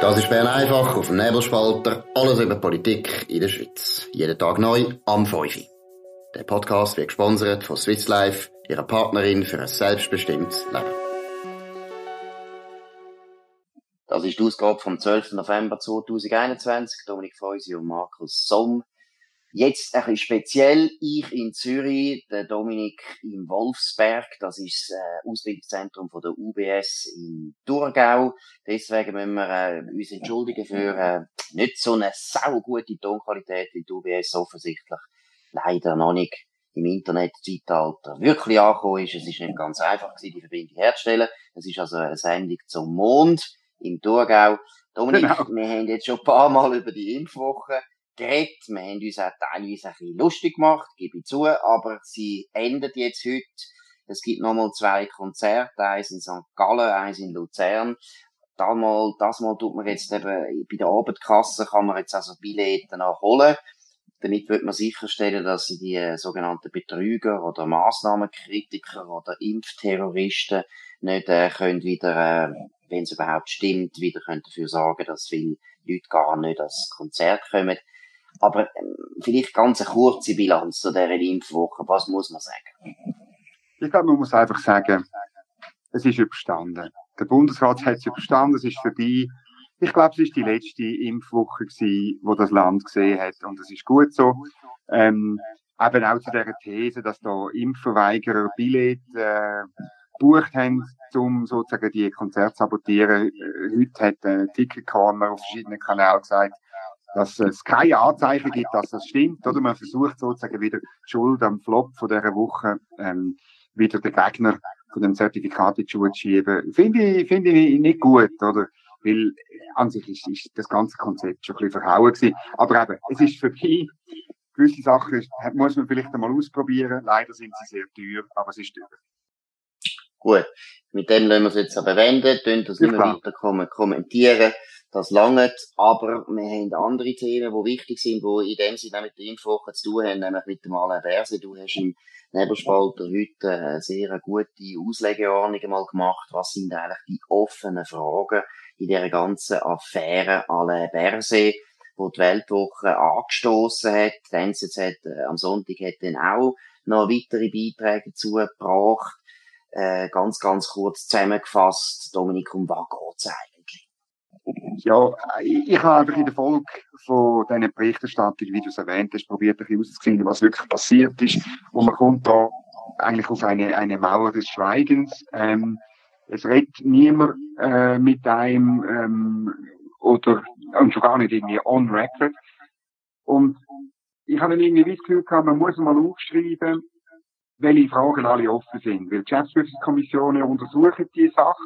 Das ist Bern einfach auf dem Nebelspalter. Alles über Politik in der Schweiz. Jeden Tag neu am 5. Der Podcast wird gesponsert von Swiss Life, ihrer Partnerin für ein selbstbestimmtes Leben. Das ist die Ausgabe vom 12. November 2021. Dominik Feusi und Markus Somm. Jetzt ein bisschen speziell. Ich in Zürich, der Dominik im Wolfsberg. Das ist das äh, Ausbildungszentrum von der UBS in Thurgau. Deswegen müssen wir äh, uns entschuldigen für äh, nicht so eine saugute Tonqualität, wie die UBS offensichtlich leider noch nicht im Internetzeitalter wirklich angekommen ist. Es ist nicht ganz einfach gewesen, die Verbindung herzustellen. Es ist also eine Sendung zum Mond im Thurgau. Dominik, genau. wir haben jetzt schon ein paar Mal über die Impfwoche geredet. Wir haben uns auch teilweise ein bisschen lustig gemacht, gebe ich zu, aber sie endet jetzt heute. Es gibt nochmal zwei Konzerte, eins in St. Gallen, eins in Luzern. Das mal, das mal tut man jetzt eben, bei der Abendkasse kann man jetzt also Billette noch holen. Damit wird man sicherstellen, dass sie die sogenannten Betrüger oder Massnahmenkritiker oder Impfterroristen nicht äh, können wieder, äh, wenn es überhaupt stimmt, wieder können dafür sorgen, dass viele Leute gar nicht ans Konzert kommen. Aber ähm, vielleicht ganz eine kurze Bilanz zu dieser Impfwoche. Was muss man sagen? Ich glaube, man muss einfach sagen, es ist überstanden. Der Bundesrat hat es überstanden, es ist vorbei. Ich glaube, es ist die letzte Impfwoche gewesen, wo das Land gesehen hat. Und es ist gut so. Ähm, eben auch zu dieser These, dass da Impfverweigerer Billett äh, gebucht haben, um sozusagen die Konzerte zu sabotieren. Äh, heute hat äh, Ticketcorner auf verschiedenen Kanälen gesagt, dass es keine Anzeichen gibt, dass das stimmt, oder man versucht sozusagen wieder die Schuld am Flop von dieser Woche ähm, wieder den Gegner von dem Zertifikat in die Schuhe zu schieben, finde ich, finde ich nicht gut, oder? Weil an sich ist, ist das ganze Konzept schon ein bisschen verhauen gewesen. Aber eben, es ist für mich, gewisse Sachen muss man vielleicht einmal ausprobieren. Leider sind sie sehr teuer, aber es ist teuer. Gut, mit dem lassen wir es jetzt aber wenden, tun das nicht mehr weiter kommentieren das langt, aber wir haben andere Themen, die wichtig sind, die in dem Sinne mit der Impfwoche zu tun haben, nämlich mit dem Alain Berse. Du hast im Nebelspalter heute eine sehr gute Auslegeordnung mal gemacht. Was sind eigentlich die offenen Fragen in dieser ganzen Affäre Alain Berse, wo die Weltwoche angestoßen hat. Die NZZ äh, am Sonntag hat dann auch noch weitere Beiträge zugebracht. Äh, ganz, ganz kurz zusammengefasst, Dominik, um was geht's eigentlich? Ja, ich habe einfach in der Folge von diesen Berichterstattungen, wie du es erwähnt hast, probiert ein auszusehen, was wirklich passiert ist. Und man kommt da eigentlich auf eine, eine Mauer des Schweigens. Ähm, es redet niemand äh, mit einem ähm, oder und schon gar nicht irgendwie on record. Und ich habe dann irgendwie das Gefühl gehabt, man muss mal aufschreiben, welche Fragen alle offen sind. Weil die Geschäftsprüfungskommissionen untersuchen diese Sache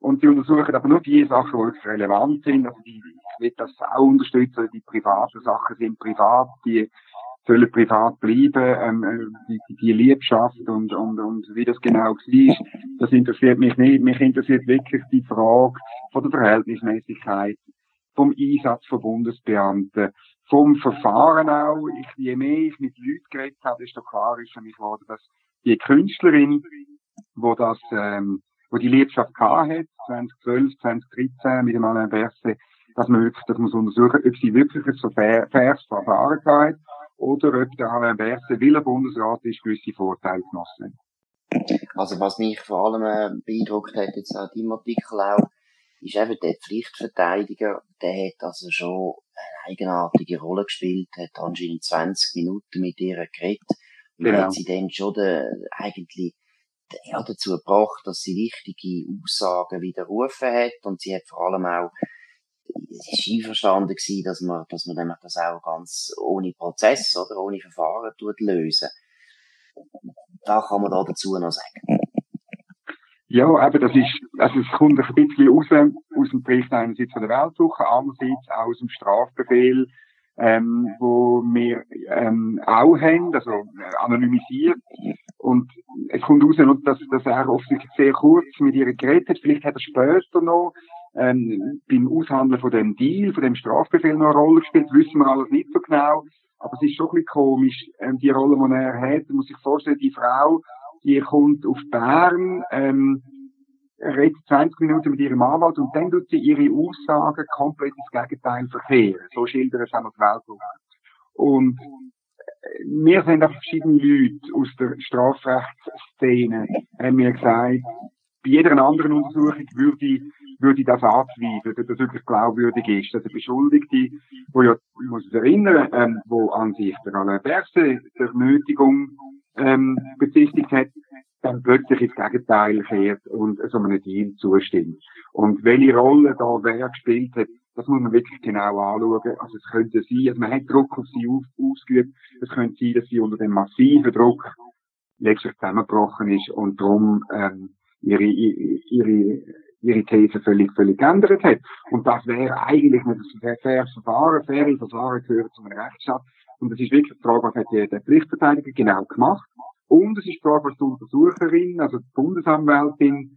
und die untersuchen aber nur die Sachen, die wirklich relevant sind. Also die, ich will das auch unterstützen. Die privaten Sachen sind privat, die sollen privat bleiben. Ähm, äh, die, die Liebschaft und, und, und wie das genau war, das interessiert mich nicht. Mich interessiert wirklich die Frage von der Verhältnismäßigkeit, vom Einsatz von Bundesbeamten, vom Verfahren auch. Ich, je mehr ich mit Leuten geredet habe, desto klarer ist für mich geworden, dass die Künstlerin, wo das ähm, wo die Liebschaft hat, 2012, 2013 mit dem Alain Berset, dass man wirklich, dass man so untersuchen, ob sie wirklich ein so faires Verfahren hat oder ob der Alain Berset, weil er Bundesrat ist, gewisse Vorteile genossen Also was mich vor allem äh, beeindruckt hat, jetzt auch im Artikel auch, ist eben der Pflichtverteidiger, der hat also schon eine eigenartige Rolle gespielt, hat anscheinend 20 Minuten mit ihr geredet. Und genau. hat sie dann schon den, eigentlich ja, dazu gebracht, dass sie wichtige Aussagen widerrufen hat und sie hat vor allem auch sie ist einverstanden gewesen, dass man, dass man das auch ganz ohne Prozess oder ohne Verfahren tut lösen. Da kann man da dazu noch sagen. Ja, eben, das ist, also es kommt ein bisschen raus aus dem Bericht einerseits von der Weltwoche, andererseits auch aus dem Strafbefehl, ähm, wo wir ähm, auch haben, also anonymisiert. Und es kommt raus, dass, dass er offensichtlich sehr kurz mit ihr geredet hat. Vielleicht hat er später noch ähm, beim Aushandeln von dem Deal, von dem Strafbefehl noch eine Rolle gespielt. Wissen wir alles nicht so genau. Aber es ist schon ein bisschen komisch, ähm, die Rolle, die er hat. Man muss sich vorstellen, die Frau, die kommt auf Bern, ähm, redet 20 Minuten mit ihrem Anwalt und dann tut sie ihre Aussagen komplett ins Gegenteil verkehren. So schildern es auch noch die Welt. Und wir sind auch verschiedene Leute aus der Strafrechtsszene, haben mir gesagt, bei jeder anderen Untersuchung würde, würde das anzweifeln, dass das wirklich glaubwürdig ist. Dass der Beschuldigte, wo ja, ich muss es erinnern, ähm, wo an sich der Alain Berset der Nötigung ähm, bezichtigt hat, dann plötzlich ins Gegenteil kehrt und so einem Deal zustimmt. Und welche Rolle da wer gespielt hat, das muss man wirklich genau anschauen. Also es könnte sein, also man hat Druck auf sie auf, ausgeübt, es könnte sein, dass sie unter dem massiven Druck letztlich zusammengebrochen ist und darum ähm, ihre, ihre, ihre These völlig, völlig geändert hat. Und das wäre eigentlich nicht ein faires Verfahren. Faire Verfahren gehören zu einem Rechtsstaat. Und das ist wirklich die Frage, was hat der Pflichtverteidiger genau gemacht? Und es ist die Frage, was die Untersucherin, also die Bundesanwältin,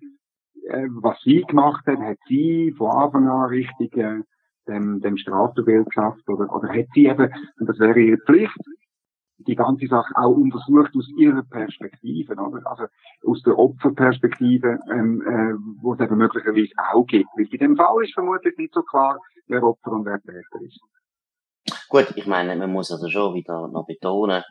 äh, was sie gemacht hat, hat sie von Anfang an richtig äh, dem, dem Strafduell geschafft oder, oder hat sie eben, und das wäre ihre Pflicht, die ganze Sache auch untersucht aus ihrer Perspektive, oder? also aus der Opferperspektive, ähm, äh, wo es eben möglicherweise auch gibt. Weil in dem Fall ist vermutlich nicht so klar, wer Opfer und wer Täter ist. Gut, ich meine, man muss also schon wieder noch betonen,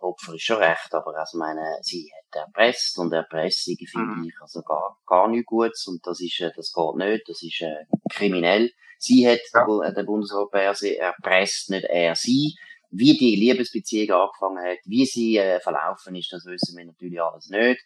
Opfer ist schon recht, aber also meine, sie erpresst und Erpressung finde mhm. ich also gar, gar nicht gut und das ist, äh, das geht nicht, das ist äh, kriminell. Sie hat ja. den Bundeseuropäer erpresst, nicht er sie. Wie die Liebesbeziehung angefangen hat, wie sie äh, verlaufen ist, das wissen wir natürlich alles nicht.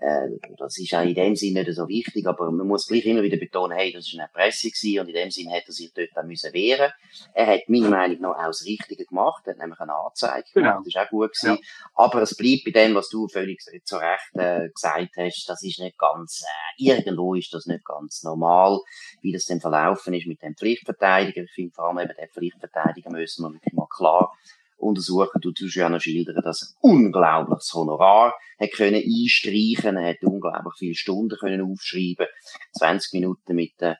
Äh, das ist auch in dem Sinne nicht so wichtig, aber man muss gleich immer wieder betonen, hey, das ist eine Erpressung gewesen und in dem Sinne hätte er sich dort auch müssen wehren. Er hat meiner Meinung nach auch das Richtige gemacht, er hat nämlich eine Anzeige gemacht, genau. das ist auch gut gewesen. Ja. Aber es bleibt bei dem, was du völlig zu Recht äh, gesagt hast, das ist nicht ganz, äh, irgendwo ist das nicht ganz normal, wie das denn verlaufen ist mit dem Pflichtverteidiger. Ich finde vor allem eben den Pflichtverteidiger müssen wir wirklich mal klar untersuchen. Du tust ja noch schildern, dass er unglaubliches Honorar hat können einstreichen. Er hat unglaublich viele Stunden können aufschreiben. 20 Minuten mit den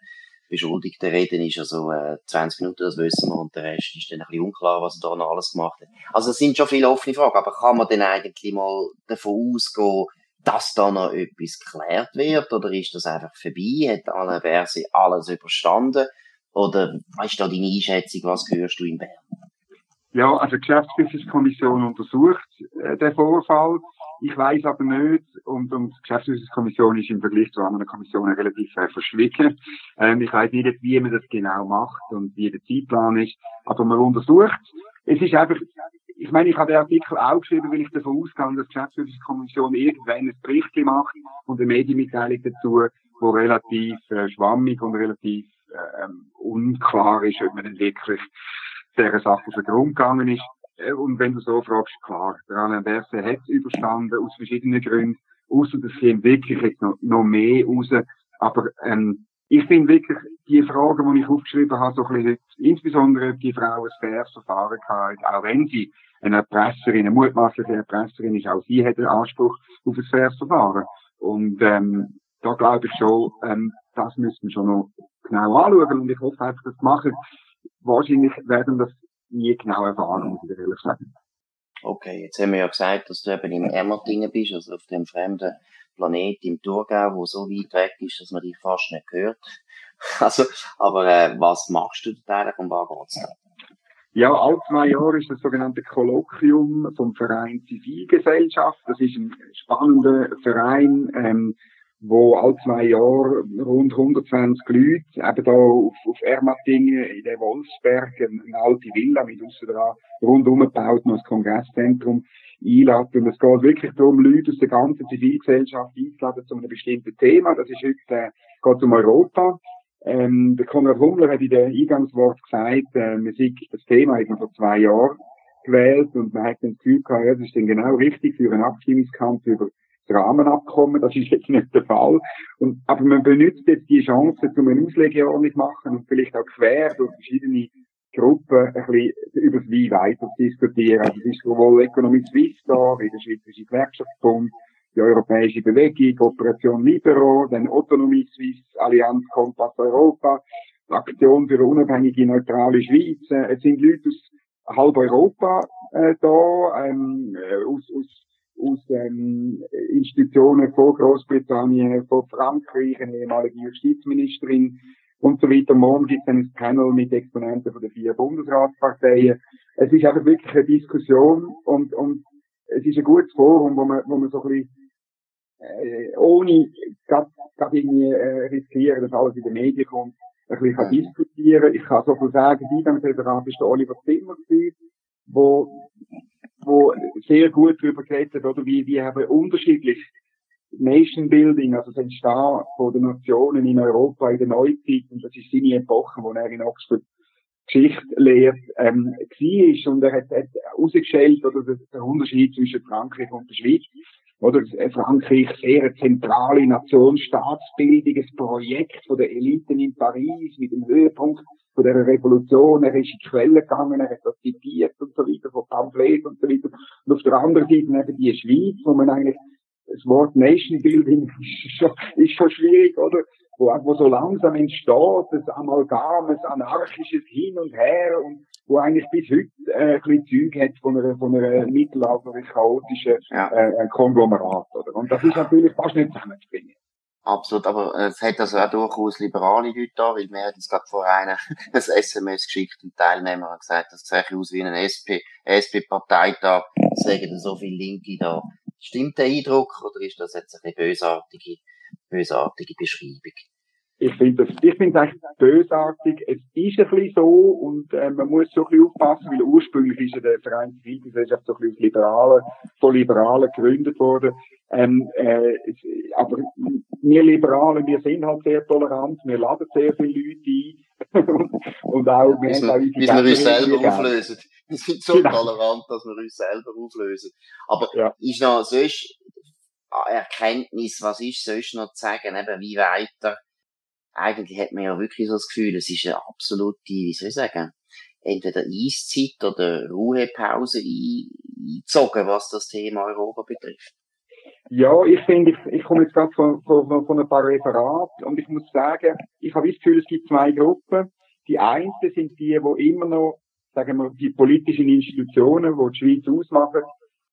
Beschuldigten reden ist also äh, 20 Minuten, das wissen wir, und der Rest ist dann ein bisschen unklar, was er da noch alles gemacht hat. Also es sind schon viele offene Fragen, aber kann man denn eigentlich mal davon ausgehen, dass da noch etwas geklärt wird, oder ist das einfach vorbei? Hat alle Verse alles überstanden? Oder was ist da deine Einschätzung, was hörst du in Bern? Ja, also die Geschäftsprüfungskommission untersucht äh, den Vorfall. Ich weiß aber nicht, und, und die Geschäftsprüfungskommission ist im Vergleich zu anderen Kommissionen relativ äh, verschwiegen. Ähm, ich weiß nicht, wie man das genau macht und wie der Zeitplan ist, aber man untersucht. Es ist einfach, ich meine, ich habe den Artikel auch geschrieben, weil ich davon ausgehe, dass die Geschäftsprüfungskommission irgendwann ein Bericht macht und eine Medienmitteilung dazu, wo relativ äh, schwammig und relativ äh, unklar ist, ob man denn wirklich dieser Sache auf den Grund gegangen ist. Äh, und wenn du so fragst, klar, der Alain Berset hat es überstanden, aus verschiedenen Gründen, außer dass sie wirklich jetzt noch, noch mehr raus. Aber ähm, ich finde wirklich, die Fragen, die ich aufgeschrieben habe, so ein bisschen, insbesondere die Frau ein faires Verfahren gehabt, auch wenn sie eine Erpresserin, eine mutmaßliche Erpresserin ist, auch sie hat einen Anspruch auf ein faires Verfahren. Und ähm, da glaube ich schon, ähm, das müssen wir schon noch genau anschauen. Und ich hoffe einfach, dass machen wahrscheinlich werden das nie genau erfahren, muss ich ehrlich sagen. Okay, jetzt haben wir ja gesagt, dass du eben im Emmertingen bist, also auf dem fremden Planet im Thurgau, wo so weit weg ist, dass man dich fast nicht hört. Also, aber äh, was machst du da eigentlich und was geht's da? Ja, alle zwei Jahre ist das sogenannte Kolloquium vom Verein Zivilgesellschaft. Das ist ein spannender Verein, ähm, wo all zwei Jahre rund 120 Leute eben da auf, auf Ermatingen in den Wolfsberg eine alte Villa mit aussen dran rundum gebaut, noch ein Kongresszentrum einladen. Und es geht wirklich darum, Leute aus der ganzen Zivilgesellschaft einzuladen zu einem bestimmten Thema. Das ist heute, äh, geht um Europa. Ähm, der Konrad Hummler hat in der Eingangswort gesagt, äh, sieht, das Thema hat man vor zwei Jahren gewählt und man hat dann das Gefühl gehabt, ja, das ist dann genau richtig für einen Abstimmungskampf über Rahmenabkommen, das ist jetzt nicht der Fall. Und, aber man benutzt jetzt die Chance, um eine Auslegeordnung zu machen und vielleicht auch quer durch verschiedene Gruppen ein bisschen über das Wie weiter zu diskutieren. Also es ist sowohl Economy Suisse da, wie der Schweizerische Gewerkschaftsbund, die Europäische Bewegung, Operation Libero, dann Autonomie Suisse, Allianz Kompass Europa, Aktion für eine unabhängige, neutrale Schweiz. Es sind Leute aus halb Europa äh, da, ähm, aus, aus aus ähm, Institutionen von Großbritannien, von Frankreich, eine ehemalige Justizministerin und so weiter. Morgen gibt es ein Panel mit Exponenten von den vier Bundesratsparteien. Es ist einfach wirklich eine Diskussion und, und es ist ein gutes Forum, wo man, wo man so ein bisschen äh, ohne gerade irgendwie äh, riskieren, dass alles in den Medien kommt, ein bisschen kann diskutieren. Ich kann so viel sagen, die Eingangsreferat ist der Oliver Zimmer gewesen, wo, wo sehr gut darüber geredet oder wie, wie haben unterschiedlich Nation Building, also das Entstehen den Nationen in Europa in der Neuzeit, und das ist seine Epoche, wo er in Oxford Geschichte lehrt, ähm, war. Und er hat, hat herausgestellt, oder der Unterschied zwischen Frankreich und der Schweiz. Oder Frankreich sehr eine zentrale Nation, Staatsbildung, ein Projekt von der Eliten in Paris mit dem Höhepunkt von der Revolution. Er ist in die Quelle gegangen, er hat das zitiert und so weiter, von Pamphleten und so weiter. Und auf der anderen Seite eben die Schweiz, wo man eigentlich das Wort Nation Building ist schon, ist schon schwierig, oder? Wo, wo so langsam entsteht, das Amalgam, das anarchisches Hin und Her und wo eigentlich bis heute äh, ein bisschen Zeug hat von einer, von einer mittelalterlich chaotischen äh, Konglomerat, oder? Und das ist natürlich fast nicht zusammenzubringen. Absolut, aber es hat also auch durchaus liberale Leute da, weil wir hat uns gerade vor einer ein SMS geschickt und Teilnehmer hat gesagt, das sieht aus wie ein SP, SP-Parteitag, sagen so viele Linke da. Stimmt der Eindruck oder ist das jetzt eine bösartige, bösartige Beschreibung? Ich finde das, ich finde es eigentlich bösartig. Es ist ein bisschen so und äh, man muss so ein bisschen aufpassen, weil ursprünglich ist ja der Verein Zivilgesellschaft so ein bisschen aus Liberalen, von Liberalen gegründet worden. Ähm, äh, aber wir Liberalen, wir sind halt sehr tolerant, wir laden sehr viele Leute ein und auch, wir haben auch Bis wir uns selber auflösen. Wir sind so genau. tolerant, dass wir uns selber auflösen. Aber ja. ist noch sonst Erkenntnis, was ist sonst noch zu sagen, eben wie weiter eigentlich hat man ja wirklich so das Gefühl, es ist eine absolute, wie soll ich sagen, entweder Eiszeit oder Ruhepause eingezogen, was das Thema Europa betrifft. Ja, ich finde, ich, ich komme jetzt gerade von, von, von ein paar Referaten und ich muss sagen, ich habe das Gefühl, es gibt zwei Gruppen. Die eine sind die, die immer noch, sagen wir, die politischen Institutionen, die die Schweiz ausmachen,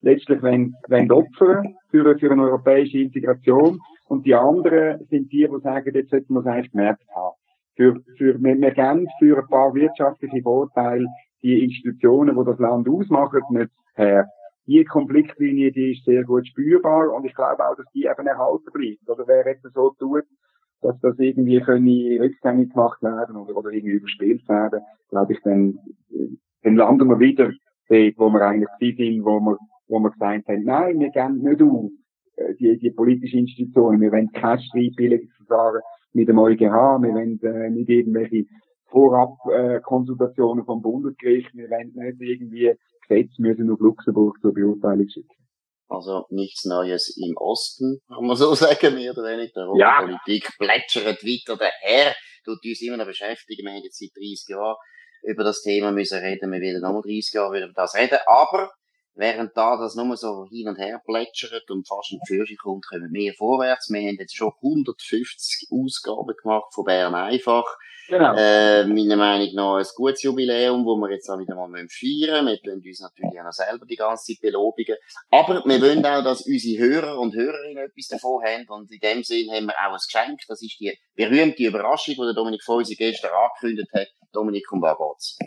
letztlich wenn, wenn opfern für, für eine europäische Integration. Und die anderen sind die, die sagen, jetzt sollten wir es eigentlich gemerkt haben. Für, für, wir, wir geben für ein paar wirtschaftliche Vorteile die Institutionen, die das Land ausmachen, nicht her. Die Konfliktlinie, die ist sehr gut spürbar und ich glaube auch, dass die eben erhalten bleibt. Oder wer etwas so tut, dass das irgendwie können rückgängig gemacht werden oder, oder irgendwie überspielt werden, glaube ich, dann, dann landen wir wieder dort, wo wir eigentlich sind, wo wir, wo wir gesagt haben, nein, wir gehen nicht auf. Äh, die, die politischen Institutionen. Wir wollen kein Streitbildungsverfahren mit dem EuGH. Wir wollen äh, nicht irgendwelche Vorabkonsultationen äh, vom Bundesgericht. Wir wollen nicht irgendwie Gesetze müssen auf Luxemburg zur Beurteilung schicken. Also nichts Neues im Osten, kann man so sagen, mehr oder weniger. Die ja. Politik plätschert weiter daher, tut uns immer noch beschäftigen. Wir haben jetzt seit 30 Jahren über das Thema müssen reden. Wir werden noch 30 Jahre über das reden. Aber Während da das nur so hin und her plätschert und fast ein Fürsche kommt, kommen wir vorwärts. Wir haben jetzt schon 150 Ausgaben gemacht von Bern einfach. Genau. Äh, meiner Meinung nach ein gutes Jubiläum, wo wir jetzt auch wieder mal feiern müssen. Wir können uns natürlich auch noch selber die ganze Zeit belobigen. Aber wir wollen auch, dass unsere Hörer und Hörerinnen etwas davon haben. Und in dem Sinn haben wir auch ein Geschenk. Das ist die berühmte Überraschung, die der Dominik von uns gestern angekündigt hat. Dominik, um was geht's?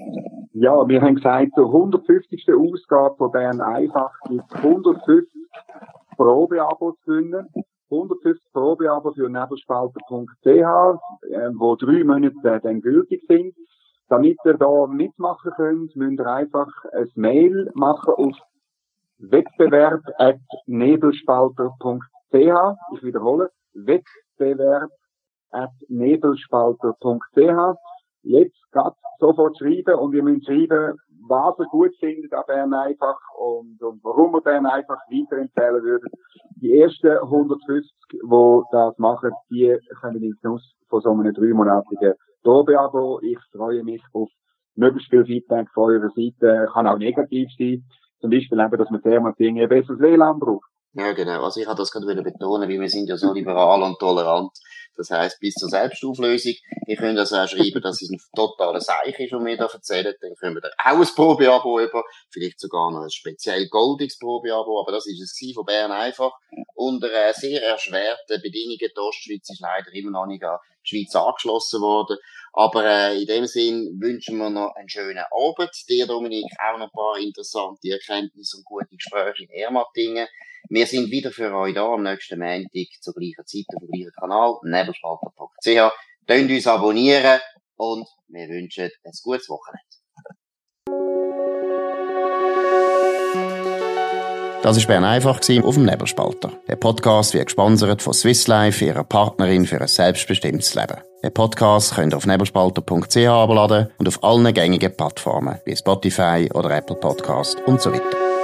Ja, wir haben gesagt, zur 150. Ausgabe von Bern einfach gibt 150 Probeabos gewinnen. 150 Probeabo für nebelspalter.ch, äh, wo drei Monate äh, dann gültig sind. Damit ihr da mitmachen könnt, müsst ihr einfach ein Mail machen auf wettbewerb.nebelspalter.ch. Ich wiederhole, wettbewerb.nebelspalter.ch jetzt gerade sofort schreiben und wir müssen schreiben, was ihr gut findet an Bern einfach und, und warum wir Bern einfach weiterempfehlen würden. Die ersten 150, die das machen, die können in Genuss von so einem dreimonatigen Probeabo. Ich freue mich auf möglichst viel Feedback von eurer Seite. Kann auch negativ sein. Zum Beispiel eben, dass man sehr mal Dinge besseres WLAN braucht. Ja, genau. Also ich habe das gerade betonen, weil wir sind ja so liberal und tolerant. Das heisst, bis zur Selbstauflösung. Ihr könnt also auch schreiben, dass es ein totaler Seich ist, was wir da erzählen. Dann können wir da auch ein Probeabo über. Vielleicht sogar noch ein speziell goldiges Probeabo. Aber das ist es von Bern einfach. Unter äh, sehr erschwerten Bedingungen. Die Ostschweiz ist leider immer noch nicht an die Schweiz angeschlossen worden. Aber äh, in dem Sinn wünschen wir noch einen schönen Abend. Dir, Dominik, auch noch ein paar interessante Erkenntnisse und gute Gespräche in Ermatingen. Wir sind wieder für euch da am nächsten Montag zur gleichen Zeit auf dem gleichen Kanal, nebelspalter.ch. Könnt uns abonnieren und wir wünschen ein gutes Wochenende. Das war Bern einfach auf dem Nebelspalter. Der Podcast wird gesponsert von Swiss Life, ihrer Partnerin für ein selbstbestimmtes Leben. Den Podcast könnt ihr auf nebelspalter.ch abladen und auf allen gängigen Plattformen wie Spotify oder Apple Podcast und so weiter.